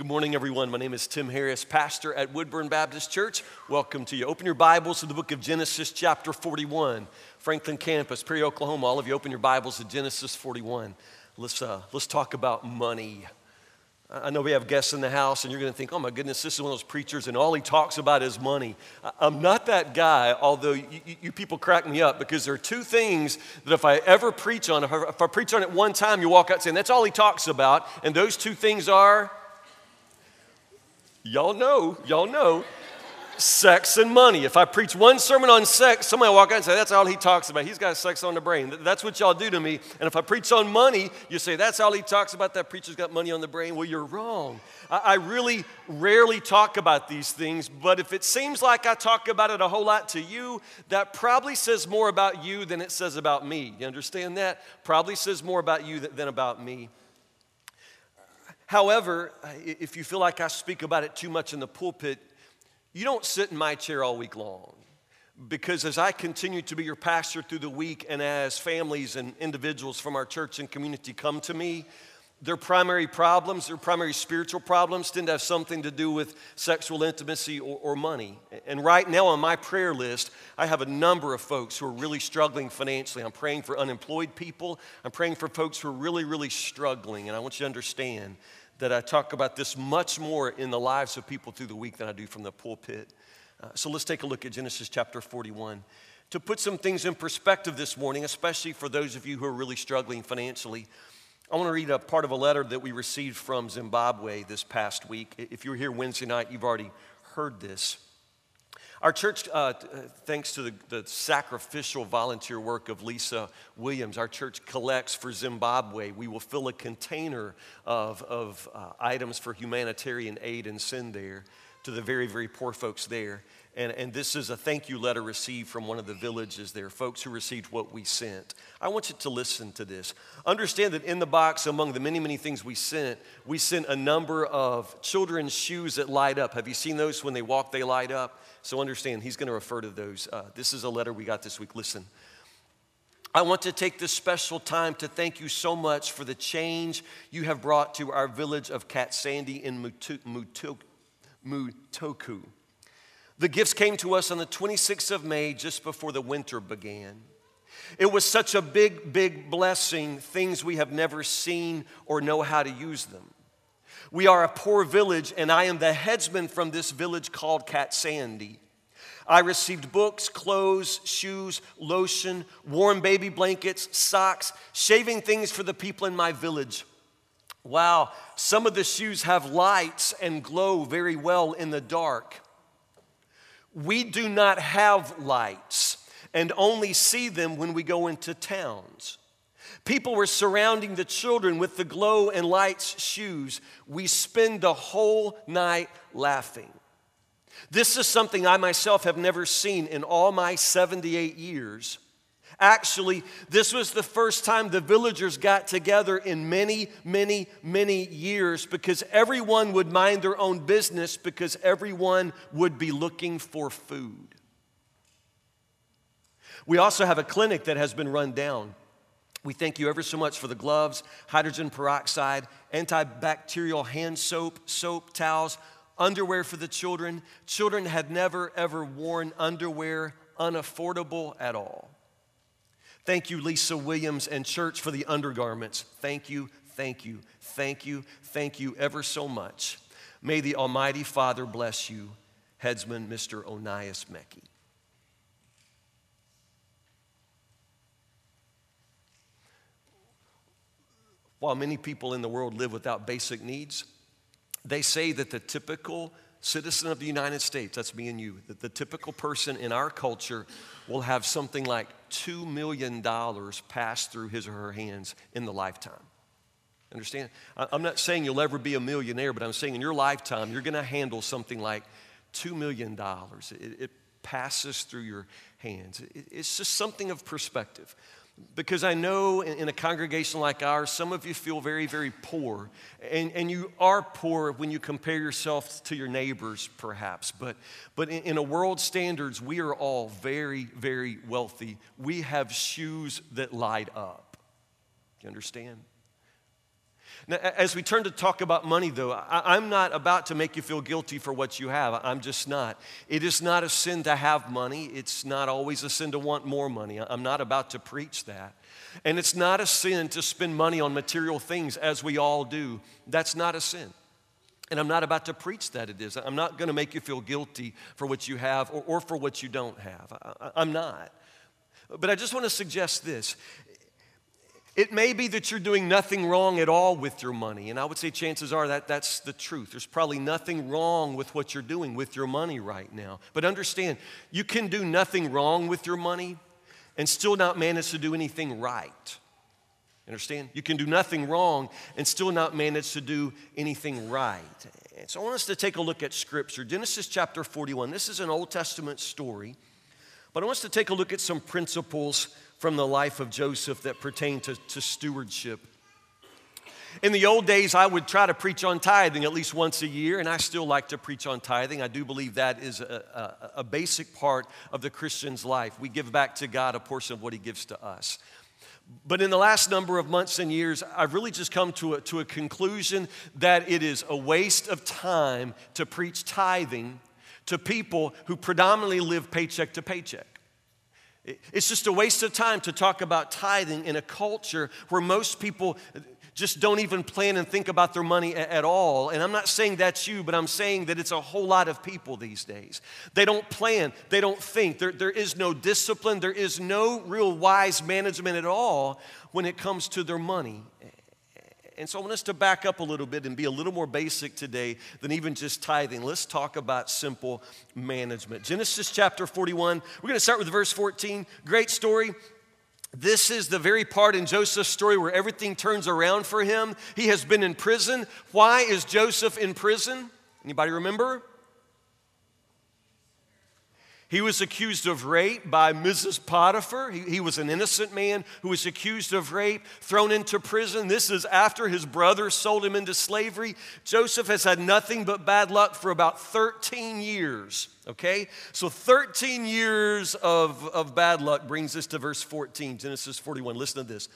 Good morning, everyone. My name is Tim Harris, pastor at Woodburn Baptist Church. Welcome to you. Open your Bibles to the book of Genesis, chapter 41. Franklin Campus, Perry, Oklahoma. All of you, open your Bibles to Genesis 41. Let's, uh, let's talk about money. I know we have guests in the house, and you're going to think, oh my goodness, this is one of those preachers, and all he talks about is money. I'm not that guy, although you, you, people crack me up because there are two things that if I ever preach on, if I preach on it one time, you walk out saying, that's all he talks about. And those two things are Y'all know, y'all know, sex and money. If I preach one sermon on sex, somebody walk out and say, That's all he talks about. He's got sex on the brain. That's what y'all do to me. And if I preach on money, you say, That's all he talks about. That preacher's got money on the brain. Well, you're wrong. I, really rarely talk about these things, but if it seems like I talk about it a whole lot to you, that probably says more about you than it says about me. You understand that? Probably says more about you than about me. However, if you feel like I speak about it too much in the pulpit, you don't sit in my chair all week long. Because as I continue to be your pastor through the week, and as families and individuals from our church and community come to me, their primary problems, their primary spiritual problems, tend to have something to do with sexual intimacy or, or, money. And right now on my prayer list, I have a number of folks who are really struggling financially. I'm praying for unemployed people, I'm praying for folks who are really, really struggling. And I want you to understand that I talk about this much more in the lives of people through the week than I do from the pulpit. Uh, so let's take a look at Genesis chapter 41. To put some things in perspective this morning, especially for those of you who are really struggling financially, I want to read a part of a letter that we received from Zimbabwe this past week. If you were here Wednesday night, you've already heard this. Our church, uh, thanks to the, the, sacrificial volunteer work of Lisa Williams, our church collects for Zimbabwe. We will fill a container of, of uh, items for humanitarian aid and send there to the very, very poor folks there. And, and this is a thank you letter received from one of the villages there, folks who received what we sent. I want you to listen to this. Understand that in the box, among the many, many things we sent, we sent a number of children's shoes that light up. Have you seen those when they walk, they light up? So understand, he's going to refer to those. Uh, this is a letter we got this week. Listen. I want to take this special time to thank you so much for the change you have brought to our village of Katsandi in Mutoko. Mutoko. The gifts came to us on the 26th of May, just before the winter began. It was such a big, big blessing, things we have never seen or know how to use them. We are a poor village, and I am the headsman from this village called Katsandi. I received books, clothes, shoes, lotion, warm baby blankets, socks, shaving things for the people in my village. Wow, some of the shoes have lights and glow very well in the dark. We do not have lights and only see them when we go into towns. People were surrounding the children with the glow and lights shoes. We spend the whole night laughing. This is something I myself have never seen in all my 78 years. Actually, this was the first time the villagers got together in many, many, many years because everyone would mind their own business because everyone would be looking for food. We also have a clinic that has been run down. We thank you ever so much for the gloves, hydrogen peroxide, antibacterial hand soap, soap, towels, underwear for the children. Children had never, ever worn underwear unaffordable at all. Thank you, Lisa Williams and church, for the undergarments. Thank you, thank you, thank you, thank you ever so much. May the Almighty Father bless you, headsman Mr. Onias Mecki. While many people in the world live without basic needs, they say that the typical citizen of the United States, that's me and you, that the typical person in our culture will have something like $2 million pass through his or her hands in the lifetime. Understand? I'm not saying you'll ever be a millionaire, but I'm saying in your lifetime, you're going to handle something like $2 million. It, it passes through your hands. It, it's just something of perspective. Because I know in, a congregation like ours, some of you feel very, very poor. And, and you are poor when you compare yourself to your neighbors, perhaps. But, but in, in a world standards, we are all very, very wealthy. We have shoes that light up. You understand? Now, as we turn to talk about money, though, I, am not about to make you feel guilty for what you have. I'm just not. It is not a sin to have money, it's not always a sin to want more money. I'm not about to preach that. And it's not a sin to spend money on material things as we all do. That's not a sin. And I'm not about to preach that it is. I'm not going to make you feel guilty for what you have or, or for what you don't have. I, I'm not. But I just want to suggest this. It may be that you're doing nothing wrong at all with your money. And I would say chances are that that's the truth. There's probably nothing wrong with what you're doing with your money right now. But understand, you can do nothing wrong with your money and still not manage to do anything right. Understand? You can do nothing wrong and still not manage to do anything right. So I want us to take a look at Scripture. Genesis chapter 41. This is an Old Testament story, but I want us to take a look at some principles from the life of Joseph that pertain to, to stewardship. In the old days, I would try to preach on tithing at least once a year, and I still like to preach on tithing. I do believe that is a, a, a basic part of the Christian's life. We give back to God a portion of what He gives to us. But in the last number of months and years, I've really just come to a, to a conclusion that it is a waste of time to preach tithing to people who predominantly live paycheck to paycheck. It's just a waste of time to talk about tithing in a culture where most people just don't even plan and think about their money at all. And I'm not saying that's you, but I'm saying that it's a whole lot of people these days. They don't plan, they don't think. There, there is no discipline, there is no real wise management at all when it comes to their money. And so I want us to back up a little bit and be a little more basic today than even just tithing. Let's talk about simple management. Genesis chapter 41, we're going to start with verse 14. Great story. This is the very part in Joseph's story where everything turns around for him. He has been in prison. Why is Joseph in prison? Anybody remember? He was accused of rape by Mrs. Potiphar. He, he, was an innocent man who was accused of rape, thrown into prison. This is after his brother sold him into slavery. Joseph has had nothing but bad luck for about 13 years. Okay? So 13 years of, of bad luck brings us to verse 14, Genesis 41. Listen to this.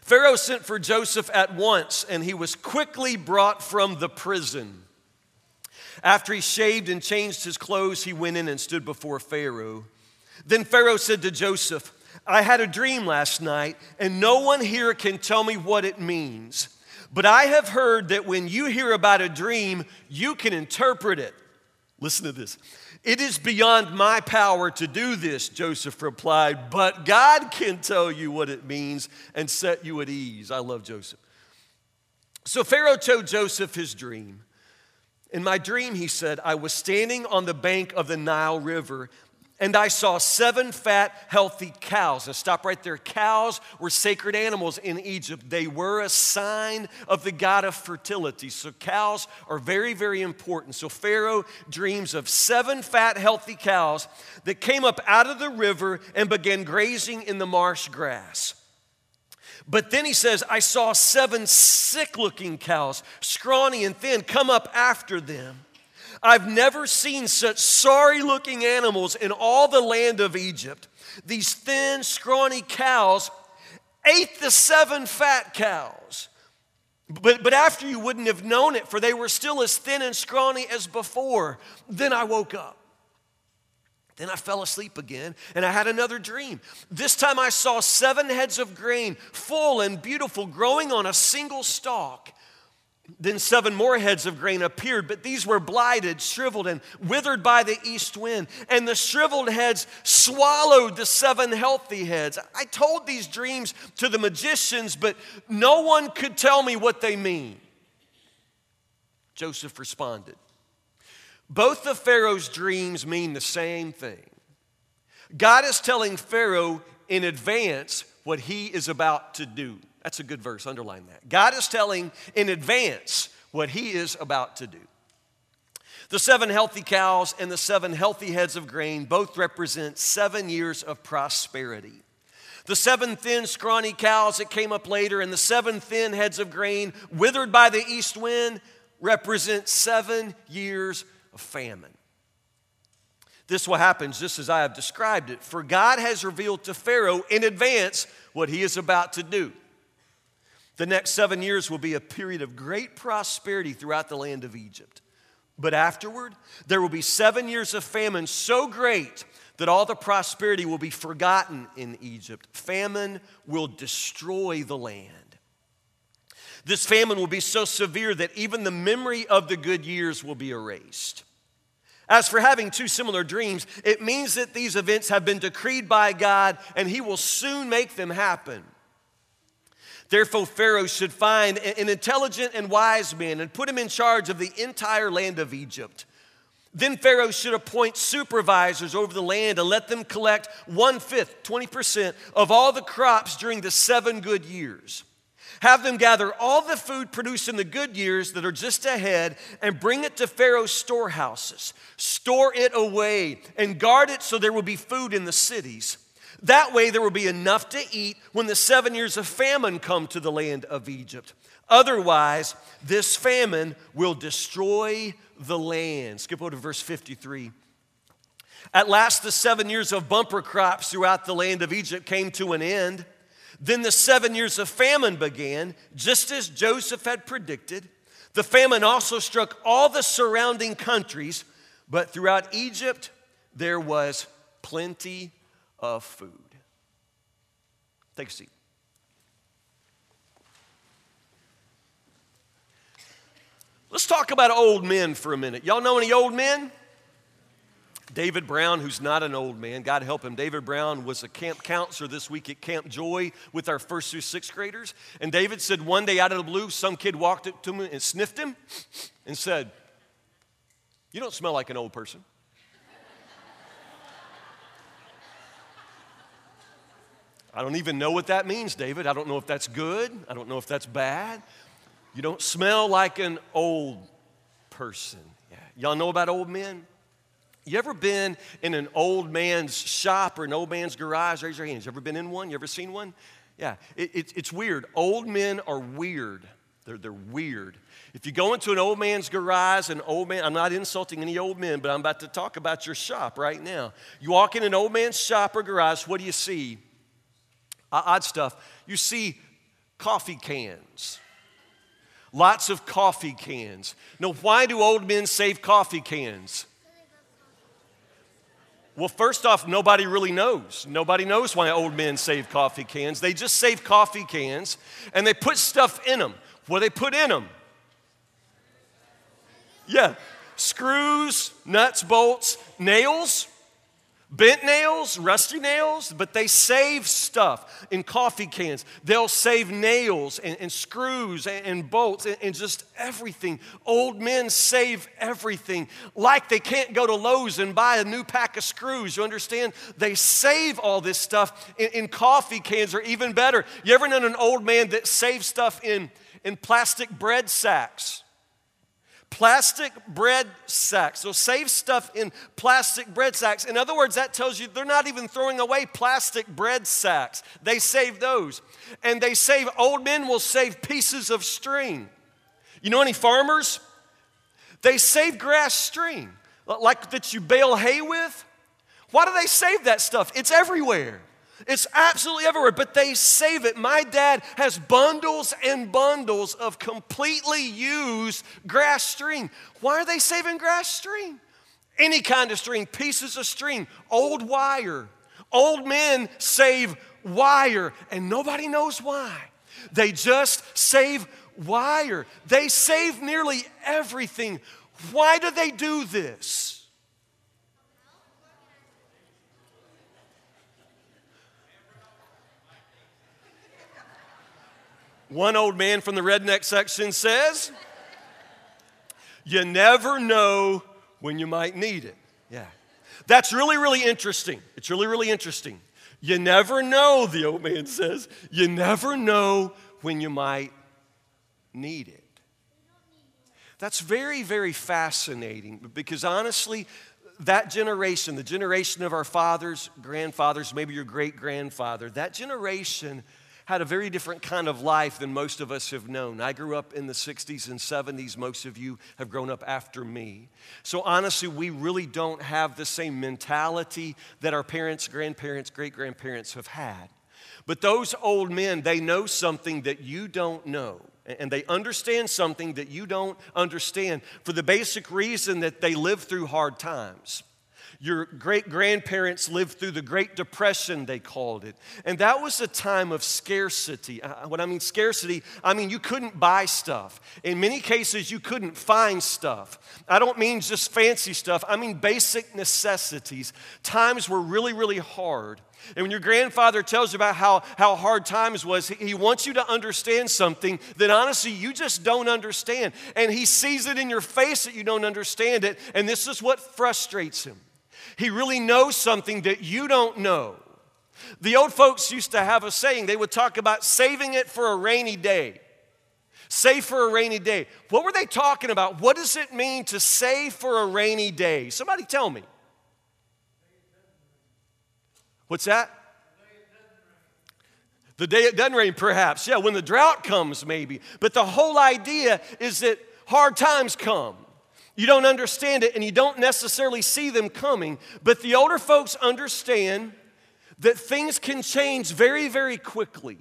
Pharaoh sent for Joseph at once, and he was quickly brought from the prison. After he shaved and changed his clothes, he went in and stood before Pharaoh. Then Pharaoh said to Joseph, I had a dream last night, and no one here can tell me what it means. But I have heard that when you hear about a dream, you can interpret it. Listen to this. It is beyond my power to do this, Joseph replied, but God can tell you what it means and set you at ease. I love Joseph. So Pharaoh told Joseph his dream. In my dream, he said, I was standing on the bank of the Nile River and I saw seven fat, healthy cows. Now, stop right there. Cows were sacred animals in Egypt. They were a sign of the god of fertility. So, cows are very, very important. So, Pharaoh dreams of seven fat, healthy cows that came up out of the river and began grazing in the marsh grass. But then he says, I saw seven sick looking cows, scrawny and thin, come up after them. I've never seen such sorry looking animals in all the land of Egypt. These thin, scrawny cows ate the seven fat cows. But, but after you wouldn't have known it, for they were still as thin and scrawny as before. Then I woke up. Then I fell asleep again and I had another dream. This time I saw seven heads of grain, full and beautiful, growing on a single stalk. Then seven more heads of grain appeared, but these were blighted, shriveled, and withered by the east wind. And the shriveled heads swallowed the seven healthy heads. I told these dreams to the magicians, but no one could tell me what they mean. Joseph responded both of Pharaoh's dreams mean the same thing. God is telling Pharaoh in advance what he is about to do. That's a good verse, underline that. God is telling in advance what he is about to do. The seven healthy cows and the seven healthy heads of grain both represent seven years of prosperity. The seven thin, scrawny cows that came up later and the seven thin heads of grain withered by the east wind represent seven years of famine. This will happen just as I have described it. For God has revealed to Pharaoh in advance what he is about to do. The next seven years will be a period of great prosperity throughout the land of Egypt. But afterward, there will be seven years of famine so great that all the prosperity will be forgotten in Egypt. Famine will destroy the land. This famine will be so severe that even the memory of the good years will be erased. As for having two similar dreams, it means that these events have been decreed by God and He will soon make them happen. Therefore, Pharaoh should find an intelligent and wise man and put him in charge of the entire land of Egypt. Then Pharaoh should appoint supervisors over the land and let them collect one fifth, 20% of all the crops during the seven good years. Have them gather all the food produced in the good years that are just ahead and bring it to Pharaoh's storehouses. Store it away and guard it so there will be food in the cities. That way, there will be enough to eat when the seven years of famine come to the land of Egypt. Otherwise, this famine will destroy the land. Skip over to verse 53. At last, the seven years of bumper crops throughout the land of Egypt came to an end. Then the seven years of famine began, just as Joseph had predicted. The famine also struck all the surrounding countries, but throughout Egypt there was plenty of food. Take a seat. Let's talk about old men for a minute. Y'all know any old men? David Brown, who's not an old man, God help him. David Brown was a camp counselor this week at Camp Joy with our first through sixth graders. And David said one day out of the blue, some kid walked up to him and sniffed him and said, You don't smell like an old person. I don't even know what that means, David. I don't know if that's good. I don't know if that's bad. You don't smell like an old person. Yeah. Y'all know about old men? You ever been in an old man's shop or an old man's garage? Raise your hands. You ever been in one? You ever seen one? Yeah, it, it, it's weird. Old men are weird. They're, they're weird. If you go into an old man's garage, an old man, I'm not insulting any old men, but I'm about to talk about your shop right now. You walk in an old man's shop or garage, what do you see? odd stuff. You see coffee cans. Lots of coffee cans. Now, why do old men save coffee cans? Well, first off, nobody really knows. Nobody knows why old men save coffee cans. They just save coffee cans and they put stuff in them. What do they put in them? Yeah, screws, nuts, bolts, nails bent nails, rusty nails, but they save stuff in coffee cans. They'll save nails and, and screws and, and bolts and, and, just everything. Old men save everything. Like they can't go to Lowe's and buy a new pack of screws. You understand? They save all this stuff in, in coffee cans, or even better. You ever known an old man that saves stuff in, in plastic bread sacks? Plastic bread sacks. So save stuff in plastic bread sacks. In other words, that tells you they're not even throwing away plastic bread sacks. They save those. And they save, old men will save pieces of string. You know any farmers? They save grass string, like that you bale hay with. Why do they save that stuff? It's everywhere. It's absolutely everywhere, but they save it. My dad has bundles and bundles of completely used grass string. Why are they saving grass string? Any kind of string, pieces of string, old wire. Old men save wire, and nobody knows why. They just save wire. They save nearly everything. Why do they do this? One old man from the redneck section says, You never know when you might need it. Yeah. That's really, really interesting. It's really, really interesting. You never know, the old man says. You never know when you might need it. That's very, very fascinating because honestly, that generation, the generation of our fathers, grandfathers, maybe your great grandfather, that generation had a very different kind of life than most of us have known. I grew up in the 60s and 70s. Most of you have grown up after me. So, honestly, we really don't have the same mentality that our parents, grandparents, great grandparents have had. But those old men, they know something that you don't know. And they understand something that you don't understand for the basic reason that they lived through hard times. Your great grandparents lived through the Great Depression, they called it. And that was a time of scarcity. Uh, when I mean scarcity, I mean you couldn't buy stuff. In many cases, you couldn't find stuff. I don't mean just fancy stuff, I mean basic necessities. Times were really, really hard. And when your grandfather tells you about how, how hard times was, he wants you to understand something that honestly you just don't understand. And he sees it in your face that you don't understand it. And this is what frustrates him. He really knows something that you don't know. The old folks used to have a saying, they would talk about saving it for a rainy day. Save for a rainy day. What were they talking about? What does it mean to save for a rainy day? Somebody tell me. What's that? The day it doesn't rain, perhaps. Yeah, when the drought comes, maybe. But the whole idea is that hard times come. You don't understand it and you don't necessarily see them coming. But the older folks understand that things can change very, very quickly.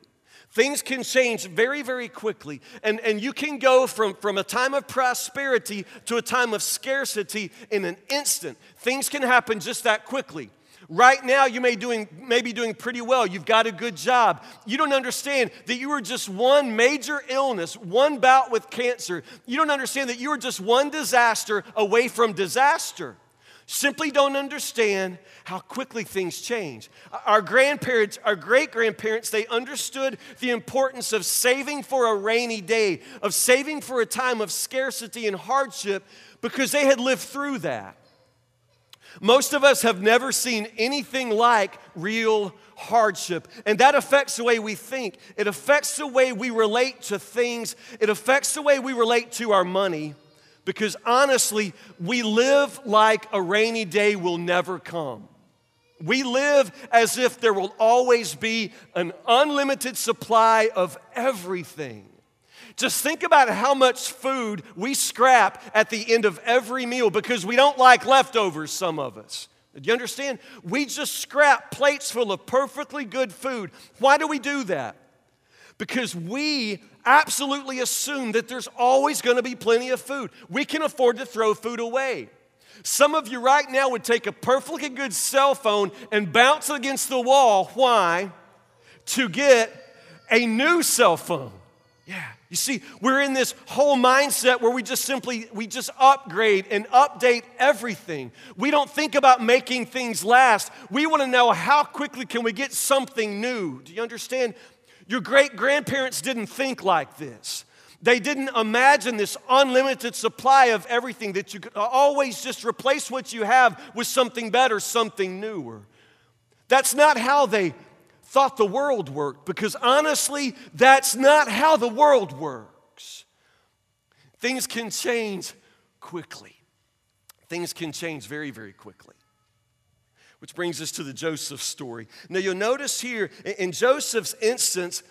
Things can change very, very quickly. And, and you can go from, from a time of prosperity to a time of scarcity in an instant. Things can happen just that quickly. Right now, you may, doing, may be doing pretty well. You've got a good job. You don't understand that you were just one major illness, one bout with cancer. You don't understand that you were just one disaster away from disaster. Simply don't understand how quickly things change. Our grandparents, our great grandparents, they understood the importance of saving for a rainy day, of saving for a time of scarcity and hardship because they had lived through that. Most of us have never seen anything like real hardship, and that affects the way we think. It affects the way we relate to things, it affects the way we relate to our money, because honestly, we live like a rainy day will never come. We live as if there will always be an unlimited supply of everything. Just think about how much food we scrap at the end of every meal because we don't like leftovers, some of us. Do you understand? We just scrap plates full of perfectly good food. Why do we do that? Because we absolutely assume that there's always going to be plenty of food. We can afford to throw food away. Some of you right now would take a perfectly good cell phone and bounce it against the wall. Why? To get a new cell phone. Yeah. You see, we're in this whole mindset where we just simply we just upgrade and update everything. We don't think about making things last. We want to know how quickly can we get something new. Do you understand? Your great grandparents didn't think like this. They didn't imagine this unlimited supply of everything that you could always just replace what you have with something better, something newer. That's not how they thought the world worked because honestly, that's not how the world works. Things can change quickly. Things can change very, very quickly. Which brings us to the Joseph story. Now, you'll notice here in Joseph's instance,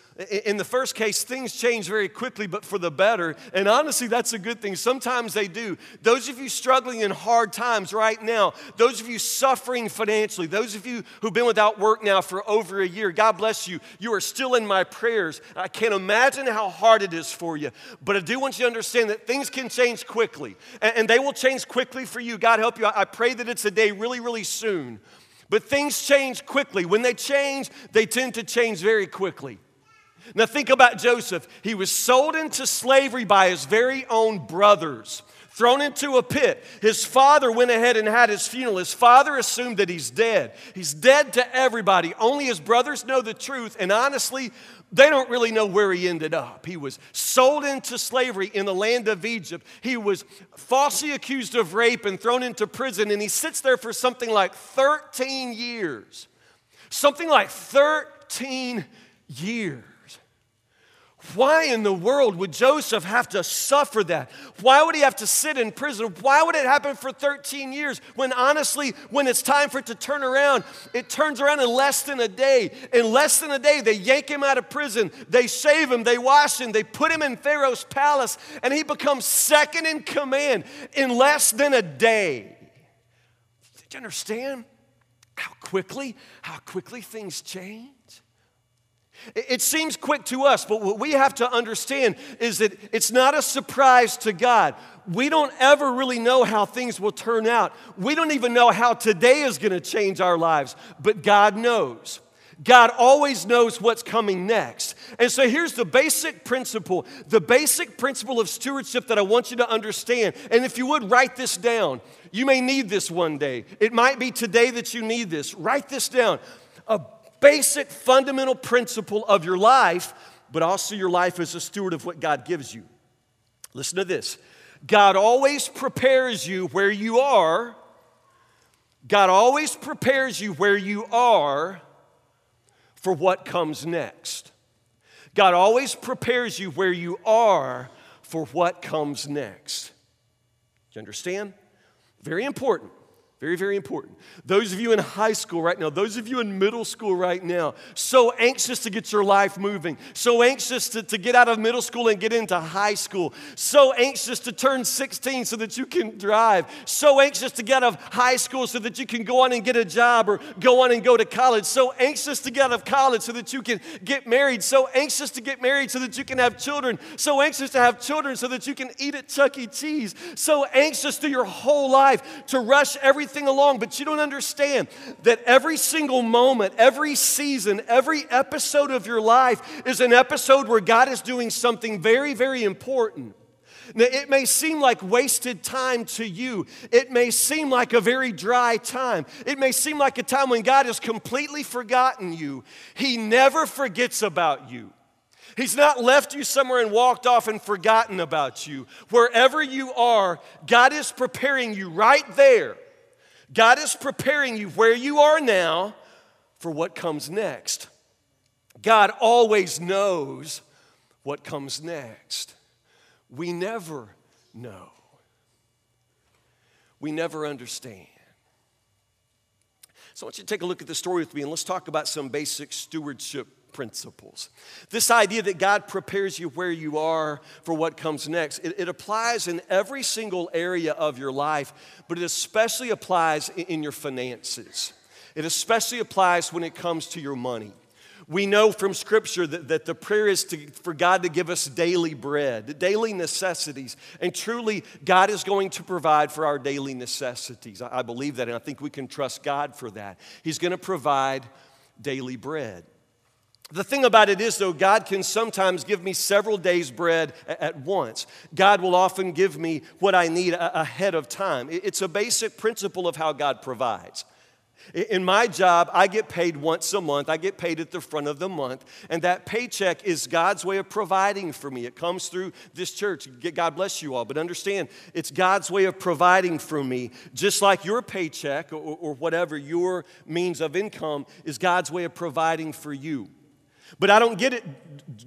in the first case, things change very quickly, but for the better. And honestly, that's a good thing. Sometimes they do. Those of you struggling in hard times right now, those of you suffering financially, those of you who've been without work now for over a year, God bless you. You are still in my prayers. I can't imagine how hard it is for you. But I do want you to understand that things can change quickly, and they will change quickly for you. God help you. I pray that it's a day really, really soon. But things change quickly. When they change, they tend to change very quickly. Now, think about Joseph. He was sold into slavery by his very own brothers, thrown into a pit. His father went ahead and had his funeral. His father assumed that he's dead. He's dead to everybody. Only his brothers know the truth. And honestly, they don't really know where he ended up. He was sold into slavery in the land of Egypt. He was falsely accused of rape and thrown into prison. And he sits there for something like 13 years. Something like 13 years. Why in the world would Joseph have to suffer that? Why would he have to sit in prison? Why would it happen for 13 years when honestly, when it's time for it to turn around, it turns around in less than a day? In less than a day, they yank him out of prison, they save him, they wash him, they put him in Pharaoh's palace, and he becomes second in command in less than a day. Did you understand how quickly, how quickly things change? It seems quick to us, but what we have to understand is that it's not a surprise to God. We don't ever really know how things will turn out. We don't even know how today is going to change our lives, but God knows. God always knows what's coming next. And so here's the basic principle, the basic principle of stewardship that I want you to understand. And if you would write this down, you may need this one day. It might be today that you need this. Write this down. A basic fundamental principle of your life, but also your life as a steward of what God gives you. Listen to this God always prepares you where you are. God always prepares you where you are for what comes next. God always prepares you where you are for what comes next. Do you understand? Very important. Very, very important. Those of you in high school right now, those of you in middle school right now, so anxious to get your life moving, so anxious to, to get out of middle school and get into high school, so anxious to turn 16 so that you can drive, so anxious to get out of high school so that you can go on and get a job or go on and go to college, so anxious to get out of college so that you can get married, so anxious to get married so that you can have children, so anxious to have children so that you can eat at Chuck E. Cheese, so anxious through your whole life to rush everything everything along, but you don't understand that every single moment, every season, every episode of your life is an episode where God is doing something very, very important. Now, it may seem like wasted time to you. It may seem like a very dry time. It may seem like a time when God has completely forgotten you. He never forgets about you. He's not left you somewhere and walked off and forgotten about you. Wherever you are, God is preparing you right there God is preparing you where you are now for what comes next. God always knows what comes next. We never know. We never understand. So I want you to take a look at the story with me and let's talk about some basic stewardship principles. This idea that God prepares you where you are for what comes next, it, it, applies in every single area of your life, but it especially applies in, in your finances. It especially applies when it comes to your money. We know from Scripture that, that the prayer is to, for God to give us daily bread, daily necessities. And truly, God is going to provide for our daily necessities. I, I believe that, and I think we can trust God for that. He's going to provide daily bread. The thing about it is, though, God can sometimes give me several days' bread at once. God will often give me what I need ahead of time. It's a basic principle of how God provides. In my job, I get paid once a month. I get paid at the front of the month. And that paycheck is God's way of providing for me. It comes through this church. God bless you all. But understand, it's God's way of providing for me, just like your paycheck or, or whatever your means of income is God's way of providing for you. But I don't get it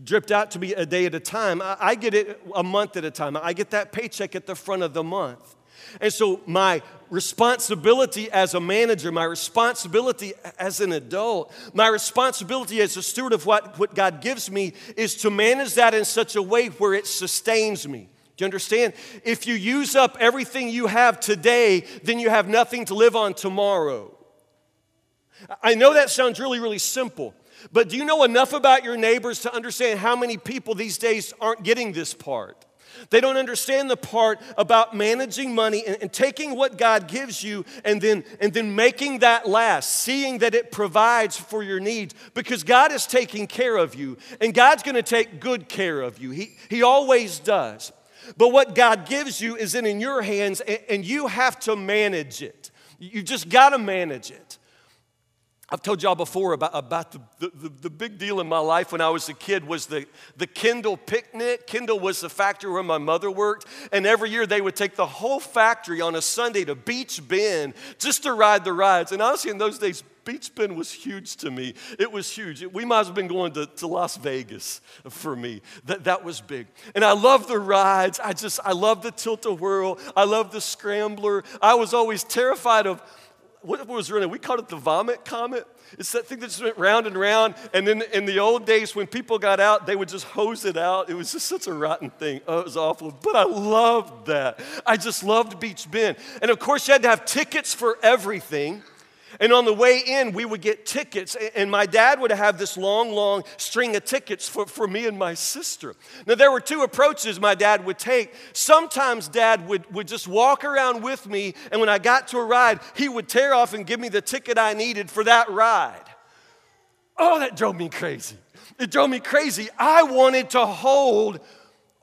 dripped out to me a day at a time. I get it a month at a time. I get that paycheck at the front of the month. And so, my responsibility as a manager, my responsibility as an adult, my responsibility as a steward of what, what God gives me is to manage that in such a way where it sustains me. Do you understand? If you use up everything you have today, then you have nothing to live on tomorrow. I know that sounds really, really simple. But do you know enough about your neighbors to understand how many people these days aren't getting this part? They don't understand the part about managing money and, and, taking what God gives you and then, and then making that last, seeing that it provides for your needs because God is taking care of you and God's going to take good care of you. He, he always does. But what God gives you is in, in your hands and, and you have to manage it. You just got to manage it. I've told y'all before about, about the, the, the, big deal in my life when I was a kid was the, the Kendall picnic. Kendall was the factory where my mother worked, and every year they would take the whole factory on a Sunday to Beach Bend just to ride the rides. And honestly, in those days, Beach Bend was huge to me. It was huge. We might as well have been going to, to Las Vegas for me. That, that was big. And I love the rides. I just, I love the tilt-a-whirl. I love the scrambler. I was always terrified of what was running? We called it the vomit comet. It's that thing that just went round and round. And then in the old days, when people got out, they would just hose it out. It was just such a rotten thing. Oh, it was awful. But I loved that. I just loved Beach Bend. And of course, you had to have tickets for everything. And on the way in, we would get tickets, and my dad would have this long, long string of tickets for, for me and my sister. Now, there were two approaches my dad would take. Sometimes dad would, would just walk around with me, and when I got to a ride, he would tear off and give me the ticket I needed for that ride. Oh, that drove me crazy. It drove me crazy. I wanted to hold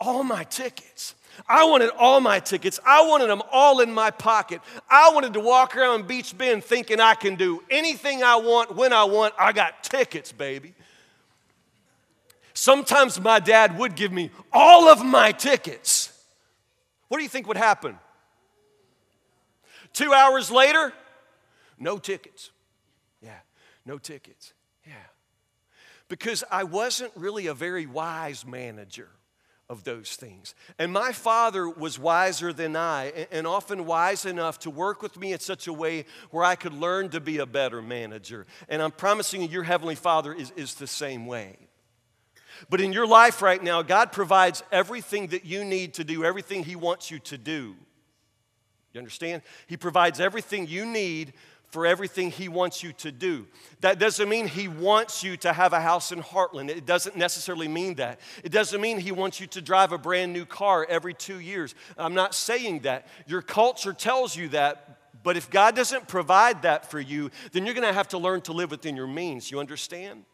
all my tickets. I wanted all my tickets. I wanted them all in my pocket. I wanted to walk around Beach Bend thinking I can do anything I want when I want. I got tickets, baby. Sometimes my dad would give me all of my tickets. What do you think would happen? Two hours later, no tickets. Yeah, no tickets. Yeah. Because I wasn't really a very wise manager of those things. And my father was wiser than I, and often wise enough to work with me in such a way where I could learn to be a better manager. And I'm promising you, your Heavenly Father is, is the same way. But in your life right now, God provides everything that you need to do, everything He wants you to do. You understand? He provides everything you need for everything He wants you to do. That doesn't mean He wants you to have a house in Heartland. It doesn't necessarily mean that. It doesn't mean He wants you to drive a brand new car every two years. I'm not saying that. Your culture tells you that, but if God doesn't provide that for you, then you're gonna have to learn to live within your means. You understand?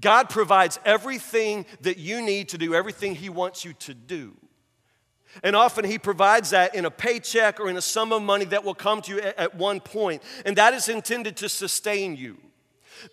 God provides everything that you need to do, everything He wants you to do. And often he provides that in a paycheck or in a sum of money that will come to you at, one point, and that is intended to sustain you.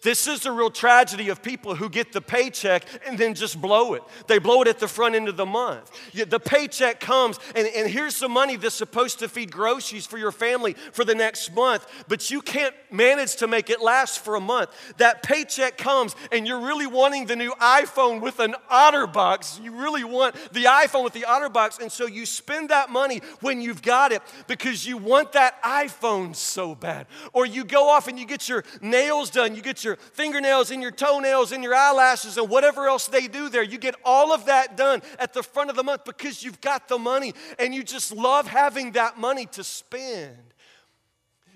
This is the real tragedy of people who get the paycheck and then just blow it. They blow it at the front end of the month. The paycheck comes, and, and here's the money that's supposed to feed groceries for your family for the next month, but you can't manage to make it last for a month. That paycheck comes, and you're really wanting the new iPhone with an OtterBox. You really want the iPhone with the OtterBox, and so you spend that money when you've got it because you want that iPhone so bad. Or you go off and you get your nails done, you get your fingernails and your toenails and your eyelashes and whatever else they do there. You get all of that done at the front of the month because you've got the money and you just love having that money to spend.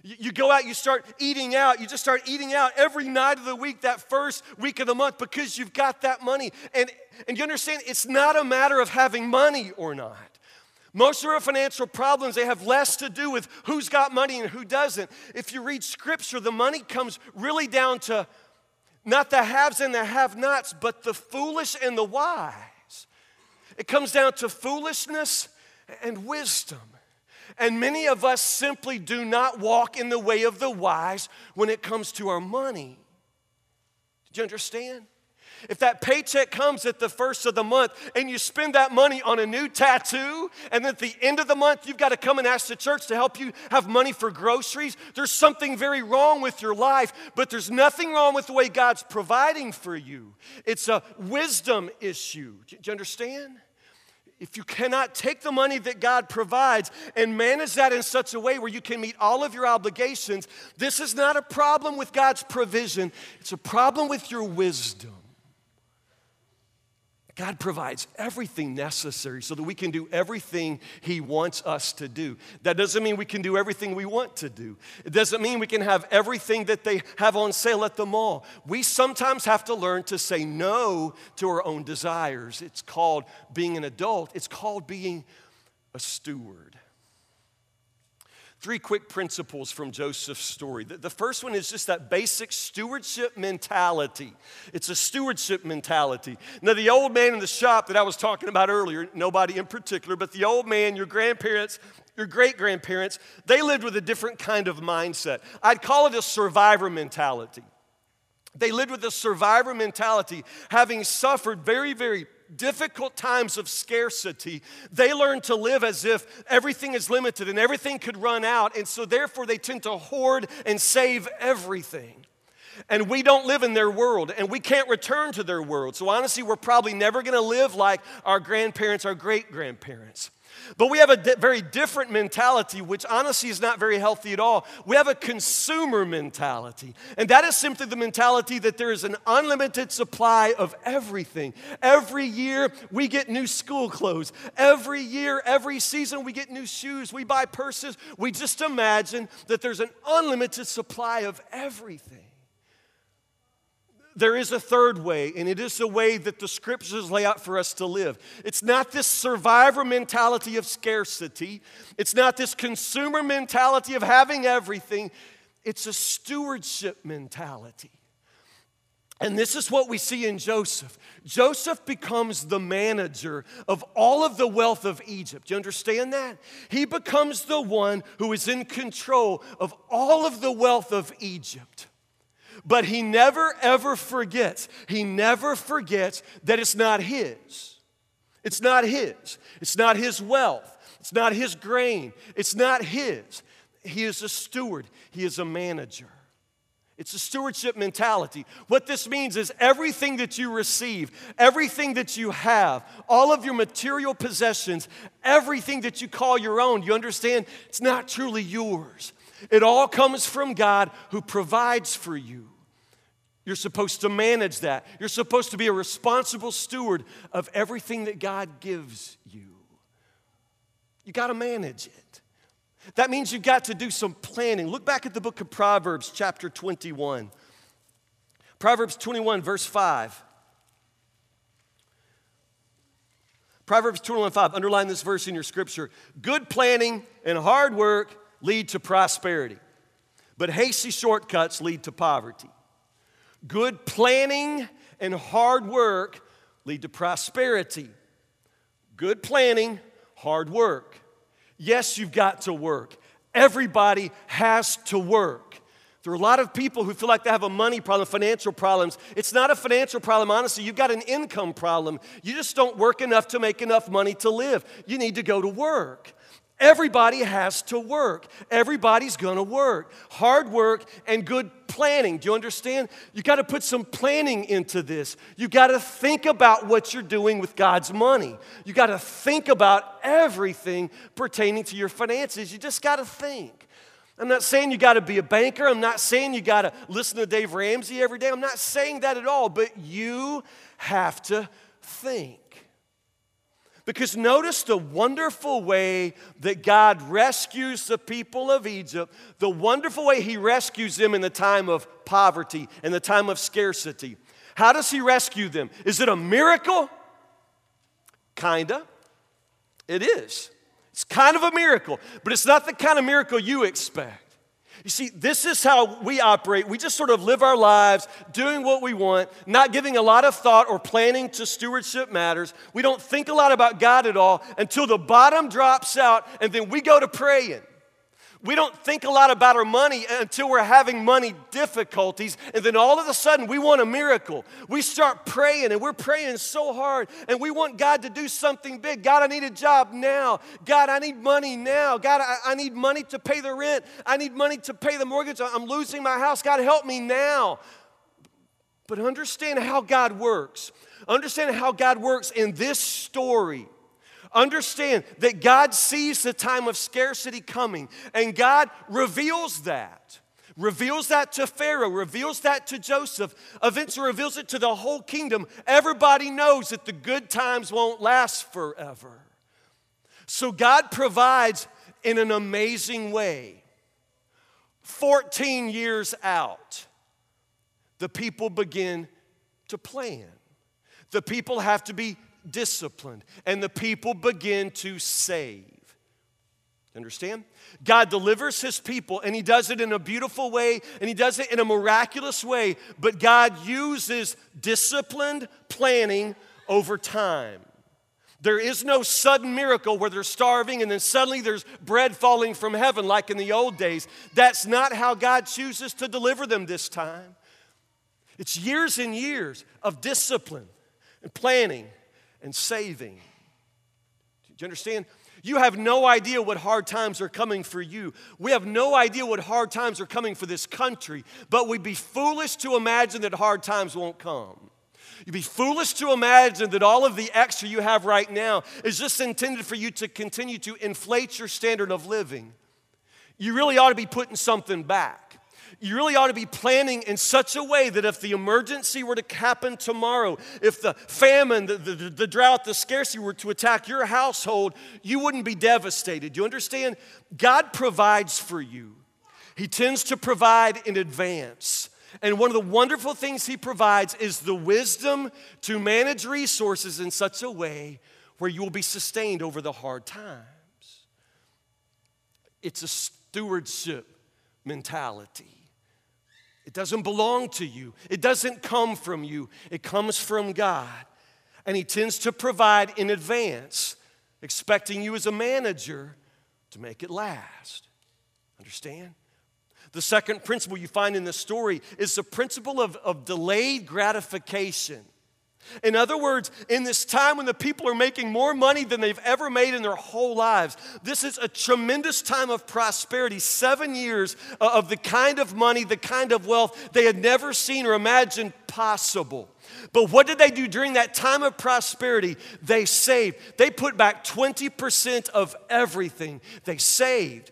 You go out, you start eating out, you just start eating out every night of the week, that first week of the month, because you've got that money. And, and you understand, it's not a matter of having money or not. Most of our financial problems, they have less to do with who's got money and who doesn't. If you read scripture, the money comes really down to not the haves and the have nots, but the foolish and the wise. It comes down to foolishness and wisdom. And many of us simply do not walk in the way of the wise when it comes to our money. Did you understand? If that paycheck comes at the first of the month and you spend that money on a new tattoo, and at the end of the month you've got to come and ask the church to help you have money for groceries, there's something very wrong with your life, but there's nothing wrong with the way God's providing for you. It's a wisdom issue. Do you understand? if you cannot take the money that God provides and manage that in such a way where you can meet all of your obligations, this is not a problem with God's provision, it's a problem with your wisdom. God provides everything necessary so that we can do everything He wants us to do. That doesn't mean we can do everything we want to do. It doesn't mean we can have everything that they have on sale at the mall. We sometimes have to learn to say no to our own desires. It's called being an adult, it's called being a steward. Three quick principles from Joseph's story. The, first one is just that basic stewardship mentality. It's a stewardship mentality. Now, the old man in the shop that I was talking about earlier, nobody in particular, but the old man, your grandparents, your great grandparents, they lived with a different kind of mindset. I'd call it a survivor mentality. They lived with a survivor mentality, having suffered very, very difficult times of scarcity, they learn to live as if everything is limited and everything could run out. And so, therefore, they tend to hoard and save everything. And we don't live in their world, and we can't return to their world. So, honestly, we're probably never gonna live like our grandparents, our great grandparents. But we have a di- very different mentality, which honestly is not very healthy at all. We have a consumer mentality. And that is simply the mentality that there is an unlimited supply of everything. Every year we get new school clothes. Every year, every season we get new shoes. We buy purses. We just imagine that there's an unlimited supply of everything there is a third way, and it is the way that the scriptures lay out for us to live. It's not this survivor mentality of scarcity, it's not this consumer mentality of having everything, it's a stewardship mentality. And this is what we see in Joseph. Joseph becomes the manager of all of the wealth of Egypt. Do you understand that? He becomes the one who is in control of all of the wealth of Egypt. But he never ever forgets. He never forgets that it's not his. It's not his. It's not his wealth. It's not his grain. It's not his. He is a steward, he is a manager. It's a stewardship mentality. What this means is everything that you receive, everything that you have, all of your material possessions, everything that you call your own, you understand it's not truly yours. It all comes from God who provides for you. You're supposed to manage that. You're supposed to be a responsible steward of everything that God gives you. You got to manage it. That means you've got to do some planning. Look back at the book of Proverbs, chapter 21. Proverbs 21, verse 5. Proverbs 21, 5. Underline this verse in your scripture. Good planning and hard work lead to prosperity, but hasty shortcuts lead to poverty. Good planning and hard work lead to prosperity. Good planning, hard work. Yes, you've got to work. Everybody has to work. There are a lot of people who feel like they have a money problem, financial problems. It's not a financial problem, honestly. You've got an income problem. You just don't work enough to make enough money to live. You need to go to work. Everybody has to work. Everybody's gonna work. Hard work and good planning. Do you understand? You gotta put some planning into this. You gotta think about what you're doing with God's money. You gotta think about everything pertaining to your finances. You just gotta think. I'm not saying you gotta be a banker. I'm not saying you gotta listen to Dave Ramsey every day. I'm not saying that at all, but you have to think. Because notice the wonderful way that God rescues the people of Egypt, the wonderful way He rescues them in the time of poverty, in the time of scarcity. How does He rescue them? Is it a miracle? Kinda. It is. It's kind of a miracle, but it's not the kind of miracle you expect. You see, this is how we operate. We just sort of live our lives doing what we want, not giving a lot of thought or planning to stewardship matters. We don't think a lot about God at all until the bottom drops out, and then we go to praying. We don't think a lot about our money until we're having money difficulties, and then all of a sudden we want a miracle. We start praying, and we're praying so hard, and we want God to do something big. God, I need a job now. God, I need money now. God, I, I need money to pay the rent. I need money to pay the mortgage. I'm losing my house. God, help me now. But understand how God works. Understand how God works in this story. Understand that God sees the time of scarcity coming, and God reveals that. Reveals that to Pharaoh, reveals that to Joseph, eventually reveals it to the whole kingdom. Everybody knows that the good times won't last forever. So God provides in an amazing way. 14 years out, the people begin to plan. The people have to be disciplined, and the people begin to save. Understand? God delivers his people, and he does it in a beautiful way, and he does it in a miraculous way, but God uses disciplined planning over time. There is no sudden miracle where they're starving and then suddenly there's bread falling from heaven like in the old days. That's not how God chooses to deliver them this time. It's years and years of discipline and planning and saving. Do you understand? You have no idea what hard times are coming for you. We have no idea what hard times are coming for this country, but we'd be foolish to imagine that hard times won't come. You'd be foolish to imagine that all of the extra you have right now is just intended for you to continue to inflate your standard of living. You really ought to be putting something back. You really ought to be planning in such a way that if the emergency were to happen tomorrow, if the famine, the, the, the drought, the scarcity were to attack your household, you wouldn't be devastated. You understand? God provides for you, He tends to provide in advance. And one of the wonderful things He provides is the wisdom to manage resources in such a way where you will be sustained over the hard times. It's a stewardship mentality. It doesn't belong to you, it doesn't come from you, it comes from God. And He tends to provide in advance, expecting you as a manager to make it last. Understand? The second principle you find in this story is the principle of, of delayed gratification. In other words, in this time when the people are making more money than they've ever made in their whole lives, this is a tremendous time of prosperity. Seven years uh, of the kind of money, the kind of wealth they had never seen or imagined possible. But what did they do during that time of prosperity? They saved. They put back 20% of everything they saved.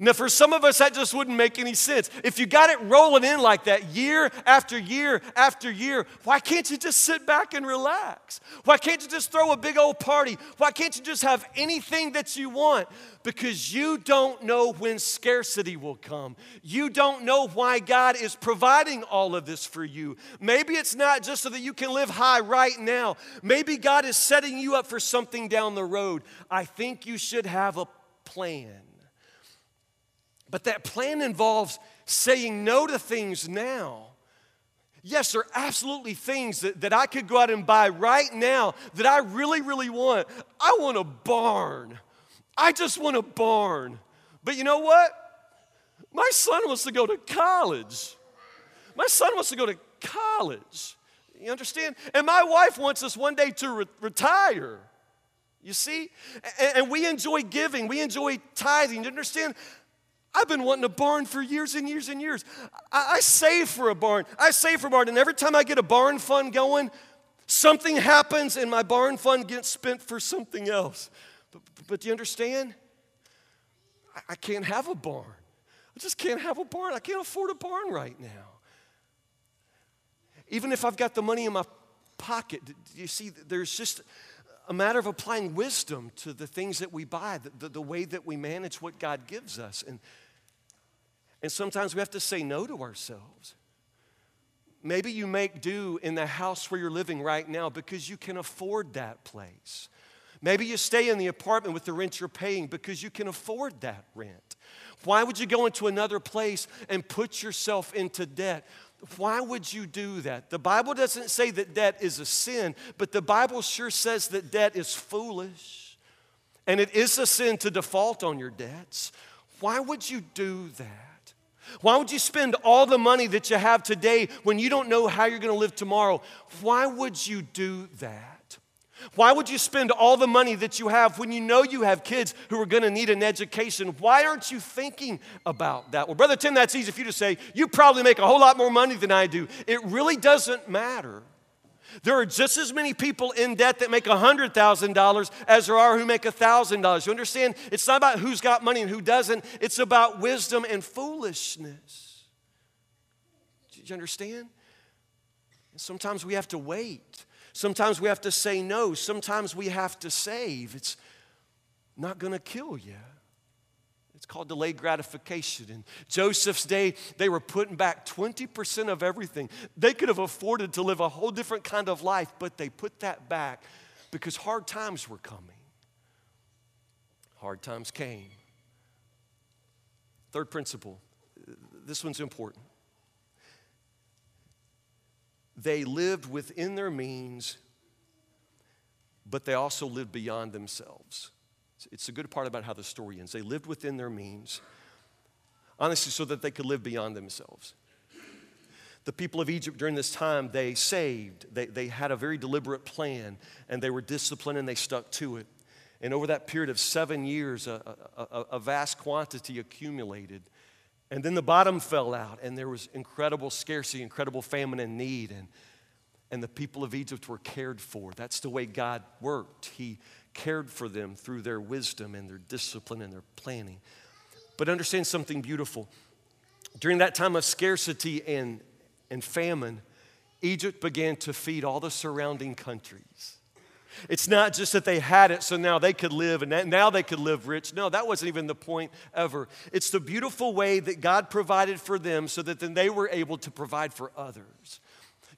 Now, for some of us, that just wouldn't make any sense. If you got it rolling in like that year after year after year, why can't you just sit back and relax? Why can't you just throw a big old party? Why can't you just have anything that you want? Because you don't know when scarcity will come. You don't know why God is providing all of this for you. Maybe it's not just so that you can live high right now. Maybe God is setting you up for something down the road. I think you should have a plan. But that plan involves saying no to things now. Yes, there are absolutely things that, that I could go out and buy right now that I really, really want. I want a barn. I just want a barn. But you know what? My son wants to go to college. My son wants to go to college. You understand? And my wife wants us one day to re- retire. You see? And, and, we enjoy giving, we enjoy tithing. You understand? I've been wanting a barn for years and years and years. I, I save for a barn. I save for a barn. And every time I get a barn fund going, something happens and my barn fund gets spent for something else. But, but do you understand? I, I can't have a barn. I just can't have a barn. I can't afford a barn right now. Even if I've got the money in my pocket, you see, there's just a matter of applying wisdom to the things that we buy, the, the, the, way that we manage what God gives us. And, and sometimes we have to say no to ourselves. Maybe you make do in the house where you're living right now because you can afford that place. Maybe you stay in the apartment with the rent you're paying because you can afford that rent. Why would you go into another place and put yourself into debt why would you do that? The Bible doesn't say that debt is a sin, but the Bible sure says that debt is foolish. And it is a sin to default on your debts. Why would you do that? Why would you spend all the money that you have today when you don't know how you're going to live tomorrow? Why would you do that? Why would you spend all the money that you have when you know you have kids who are going to need an education? Why aren't you thinking about that? Well, Brother Tim, that's easy for you to say. You probably make a whole lot more money than I do. It really doesn't matter. There are just as many people in debt that make $100,000 as there are who make $1,000. You understand? It's not about who's got money and who doesn't, it's about wisdom and foolishness. Do you understand? sometimes we have to wait. Sometimes we have to say no. Sometimes we have to save. It's not going to kill you. Called delayed gratification. In Joseph's day, they were putting back 20% of everything. They could have afforded to live a whole different kind of life, but they put that back because hard times were coming. Hard times came. Third principle this one's important they lived within their means, but they also lived beyond themselves. It's a good part about how the story ends. They lived within their means, honestly, so that they could live beyond themselves. The people of Egypt during this time, they saved. They, they had a very deliberate plan, and they were disciplined and they stuck to it. And over that period of seven years, a, a, a vast quantity accumulated. And then the bottom fell out, and there was incredible scarcity, incredible famine and need. And, and the people of Egypt were cared for. That's the way God worked. He cared for them through their wisdom and their discipline and their planning. But understand something beautiful. During that time of scarcity and, and famine, Egypt began to feed all the surrounding countries. It's not just that they had it so now they could live and now they could live rich. No, that wasn't even the point ever. It's the beautiful way that God provided for them so that then they were able to provide for others.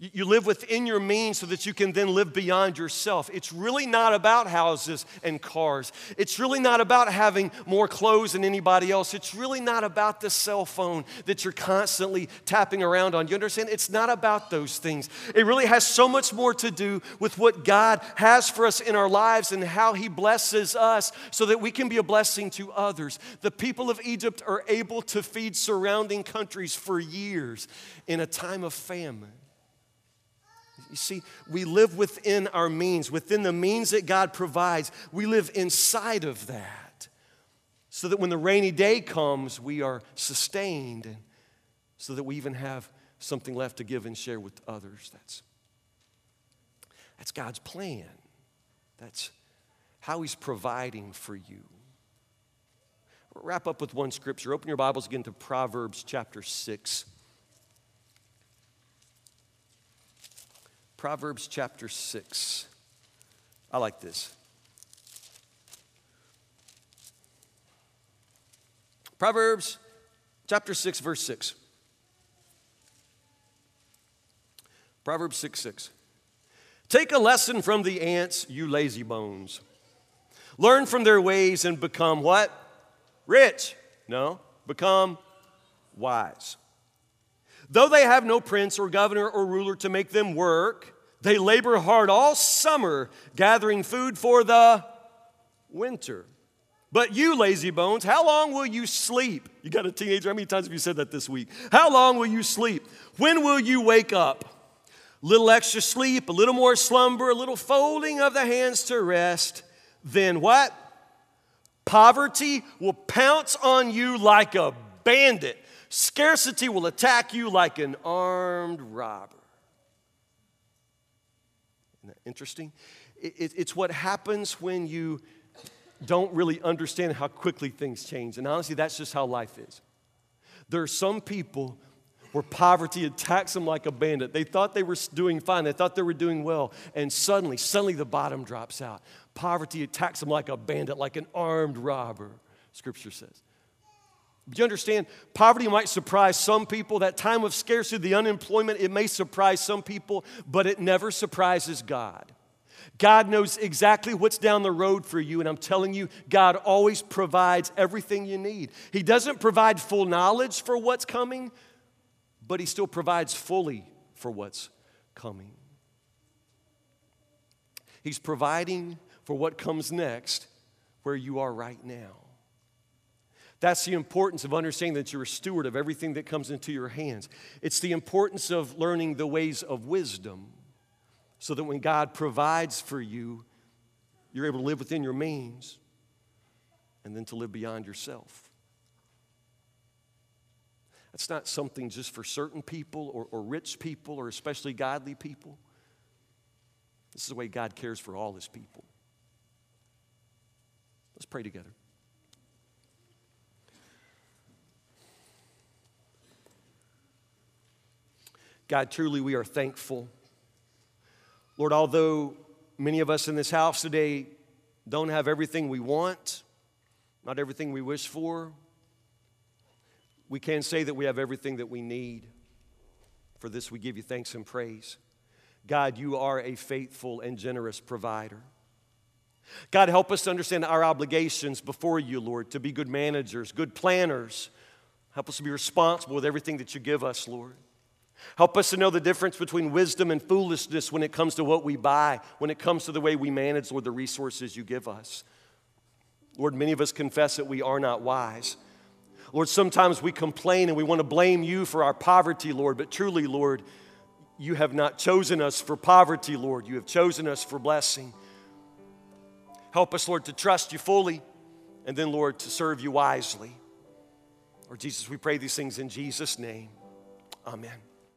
You live within your means so that you can then live beyond yourself. It's really not about houses and cars. It's really not about having more clothes than anybody else. It's really not about the cell phone that you're constantly tapping around on. You understand? It's not about those things. It really has so much more to do with what God has for us in our lives and how He blesses us so that we can be a blessing to others. The people of Egypt are able to feed surrounding countries for years in a time of famine. You see, we live within our means, within the means that God provides. We live inside of that so that when the rainy day comes, we are sustained and so that we even have something left to give and share with others. That's, that's God's plan. That's how He's providing for you. We'll wrap up with one scripture. Open your Bibles again to Proverbs chapter 6. Proverbs chapter 6. I like this. Proverbs chapter 6, verse 6. Proverbs 6 6. Take a lesson from the ants, you lazy bones. Learn from their ways and become what? Rich. No, become wise. Though they have no prince or governor or ruler to make them work, they labor hard all summer gathering food for the winter. But you, lazy bones, how long will you sleep? You got a teenager? How many times have you said that this week? How long will you sleep? When will you wake up? A little extra sleep, a little more slumber, a little folding of the hands to rest. Then what? Poverty will pounce on you like a bandit. Scarcity will attack you like an armed robber. Isn't that interesting? It, it, it's what happens when you don't really understand how quickly things change. And honestly, that's just how life is. There are some people where poverty attacks them like a bandit. They thought they were doing fine, they thought they were doing well, and suddenly, suddenly the bottom drops out. Poverty attacks them like a bandit, like an armed robber, scripture says. Do you understand? Poverty might surprise some people. That time of scarcity, the unemployment, it may surprise some people, but it never surprises God. God knows exactly what's down the road for you, and I'm telling you, God always provides everything you need. He doesn't provide full knowledge for what's coming, but He still provides fully for what's coming. He's providing for what comes next where you are right now. That's the importance of understanding that you're a steward of everything that comes into your hands. It's the importance of learning the ways of wisdom so that when God provides for you, you're able to live within your means and then to live beyond yourself. That's not something just for certain people or, or rich people or especially godly people. This is the way God cares for all his people. Let's pray together. God, truly we are thankful. Lord, although many of us in this house today don't have everything we want, not everything we wish for, we can say that we have everything that we need. For this, we give you thanks and praise. God, you are a faithful and generous provider. God, help us to understand our obligations before you, Lord, to be good managers, good planners. Help us to be responsible with everything that you give us, Lord. Help us to know the difference between wisdom and foolishness when it comes to what we buy, when it comes to the way we manage, Lord, the resources you give us. Lord, many of us confess that we are not wise. Lord, sometimes we complain and we want to blame you for our poverty, Lord, but truly, Lord, you have not chosen us for poverty, Lord. You have chosen us for blessing. Help us, Lord, to trust you fully and then, Lord, to serve you wisely. Lord Jesus, we pray these things in Jesus' name. Amen.